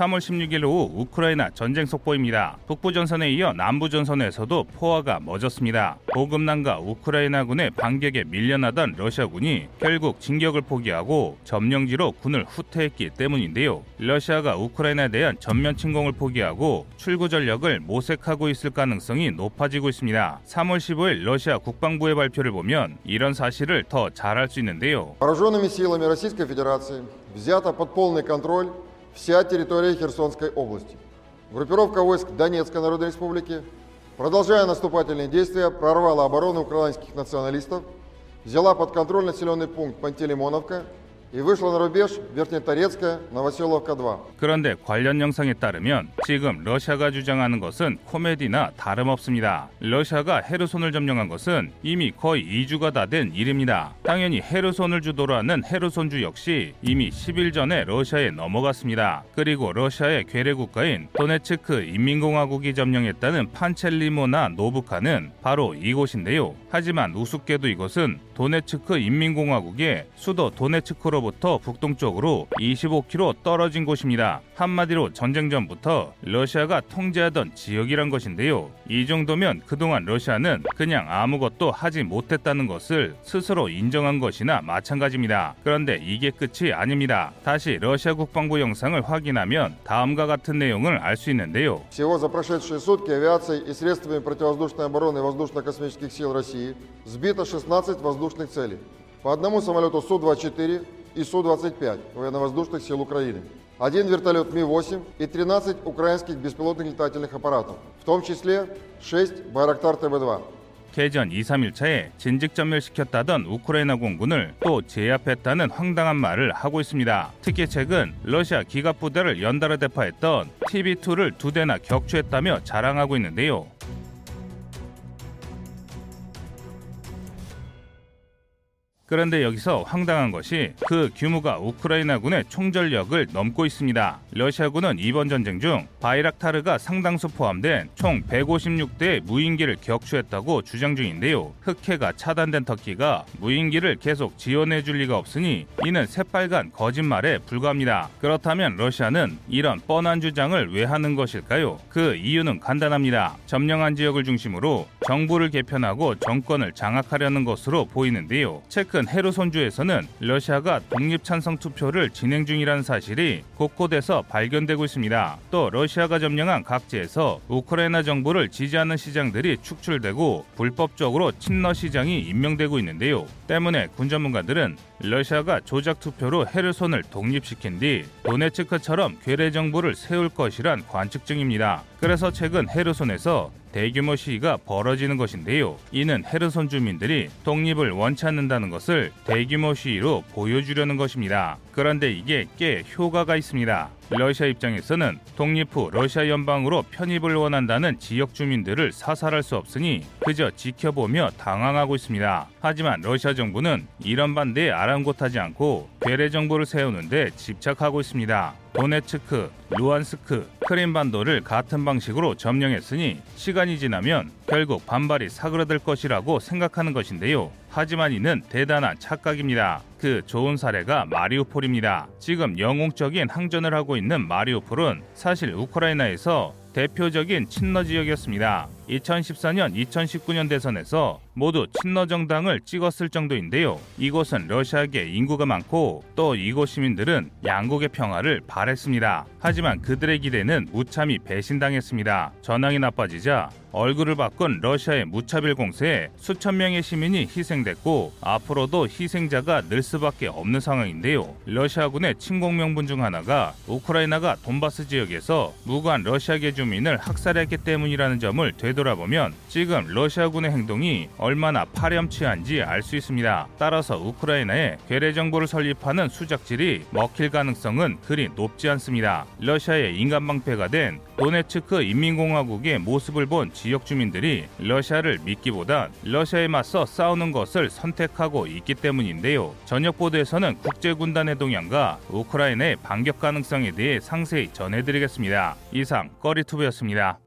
3월 16일 오후 우크라이나 전쟁 속보입니다. 북부 전선에 이어 남부 전선에서도 포화가 멎었습니다. 보급난과 우크라이나군의 반격에 밀려나던 러시아군이 결국 진격을 포기하고 점령지로 군을 후퇴했기 때문인데요. 러시아가 우크라이나에 대한 전면 침공을 포기하고 출구 전력을 모색하고 있을 가능성이 높아지고 있습니다. 3월 15일 러시아 국방부의 발표를 보면 이런 사실을 더 잘 알 수 있는데요. Вся территория Херсонской области. Группировка войск Донецкой Народной Республики, продолжая наступательные действия, прорвала оборону украинских националистов, взяла под контроль населенный пункт Пантелеймоновка 그런데 관련 영상에 따르면 지금 러시아가 주장하는 것은 코미디나 다름없습니다. 러시아가 헤르손을 점령한 것은 이미 거의 2주가 다 된 일입니다. 당연히 헤르손을 주도로 하는 헤르손주 역시 이미 10일 전에 러시아에 넘어갔습니다. 그리고 러시아의 괴뢰 국가인 도네츠크 인민공화국이 점령했다는 판첼리모나 노부카는 바로 이곳인데요. 하지만 우습게도 이것은 도네츠크 인민공화국의 수도 도네츠크로 부터 북동쪽으로 25km 떨어진 곳입니다. 한마디로 전쟁 전부터 러시아가 통제하던 지역이란 것인데요. 이 정도면 그동안 러시아는 그냥 아무것도 하지 못했다는 것을 스스로 인정한 것이나 마찬가지입니다. 그런데 이게 끝이 아닙니다. 다시 러시아 국방부 영상을 확인하면 다음과 같은 내용을 알 수 있는데요. Всего за прошедшие сутки авиацией и средствами противовоздушной обороны воздушно-космических сил России сбито 16 воздушных целей. По одному самолету Су-24 и Су-25 военно-воздушных сил Украины. Один вертолет Ми-8 и 13 украинских беспилотных летательных аппаратов, в том числе 6 Байрактар ТБ-2. 개전 2, 3일차에 진즉 전멸시켰다던 우크라이나 공군을 또 제압했다는 황당한 말을 하고 있습니다. 특히 최근 러시아 기갑 부대를 연달아 대파했던 TB2를 두 대나 격추했다며 자랑하고 있는데요. 그런데 여기서 황당한 것이 그 규모가 우크라이나군의 총전력을 넘고 있습니다. 러시아군은 이번 전쟁 중 바이락타르가 상당수 포함된 총 156대의 무인기를 격추했다고 주장 중인데요. 흑해가 차단된 터키가 무인기를 계속 지원해 줄 리가 없으니 이는 새빨간 거짓말에 불과합니다. 그렇다면 러시아는 이런 뻔한 주장을 왜 하는 것일까요? 그 이유는 간단합니다. 점령한 지역을 중심으로 정부를 개편하고 정권을 장악하려는 것으로 보이는데요. 최근 헤르손주에서는 러시아가 독립 찬성 투표를 진행 중이라는 사실이 곳곳에서 발견되고 있습니다. 또 러시아가 점령한 각지에서 우크라이나 정부를 지지하는 시장들이 축출되고 불법적으로 친러 시장이 임명되고 있는데요. 때문에 군 전문가들은 러시아가 조작 투표로 헤르손을 독립시킨 뒤 도네츠크처럼 괴뢰 정부를 세울 것이란 관측 중입니다. 그래서 최근 헤르손에서 대규모 시위가 벌어지는 것인데요. 이는 헤르손 주민들이 독립을 원치 않는다는 것을 대규모 시위로 보여주려는 것입니다. 그런데 이게 꽤 효과가 있습니다. 러시아 입장에서는 독립 후 러시아 연방으로 편입을 원한다는 지역 주민들을 사살할 수 없으니 그저 지켜보며 당황하고 있습니다. 하지만 러시아 정부는 이런 반대에 아랑곳하지 않고 괴뢰 정부를 세우는데 집착하고 있습니다. 도네츠크, 루안스크, 크림반도를 같은 방식으로 점령했으니 시간이 지나면 결국 반발이 사그라들 것이라고 생각하는 것인데요. 하지만 이는 대단한 착각입니다. 그 좋은 사례가 마리우폴입니다. 지금 영웅적인 항전을 하고 있는 마리우폴은 사실 우크라이나에서 대표적인 친러 지역이었습니다. 2014년, 2019년 대선에서 모두 친러 정당을 찍었을 정도인데요. 이곳은 러시아계 인구가 많고 또 이곳 시민들은 양국의 평화를 바랬습니다. 하지만 그들의 기대는 무참히 배신당했습니다. 전황이 나빠지자 얼굴을 바꾼 러시아의 무차별 공세에 수천 명의 시민이 희생됐고 앞으로도 희생자가 늘 수밖에 없는 상황인데요. 러시아군의 침공 명분 중 하나가 우크라이나가 돈바스 지역에서 무관 러시아계 주 민을 학살했기 때문이라는 점을 되돌아보면 지금 러시아군의 행동이 얼마나 파렴치한지 알 수 있습니다. 따라서 우크라이나에 괴뢰 정부를 설립하는 수작질이 먹힐 가능성은 그리 높지 않습니다. 러시아의 인간 방패가 된 도네츠크 인민공화국의 모습을 본 지역 주민들이 러시아를 믿기보다 러시아에 맞서 싸우는 것을 선택하고 있기 때문인데요. 저녁 보도에서는 국제군단의 동향과 우크라이나의 반격 가능성에 대해 상세히 전해드리겠습니다. 이상 꺼리투브였습니다.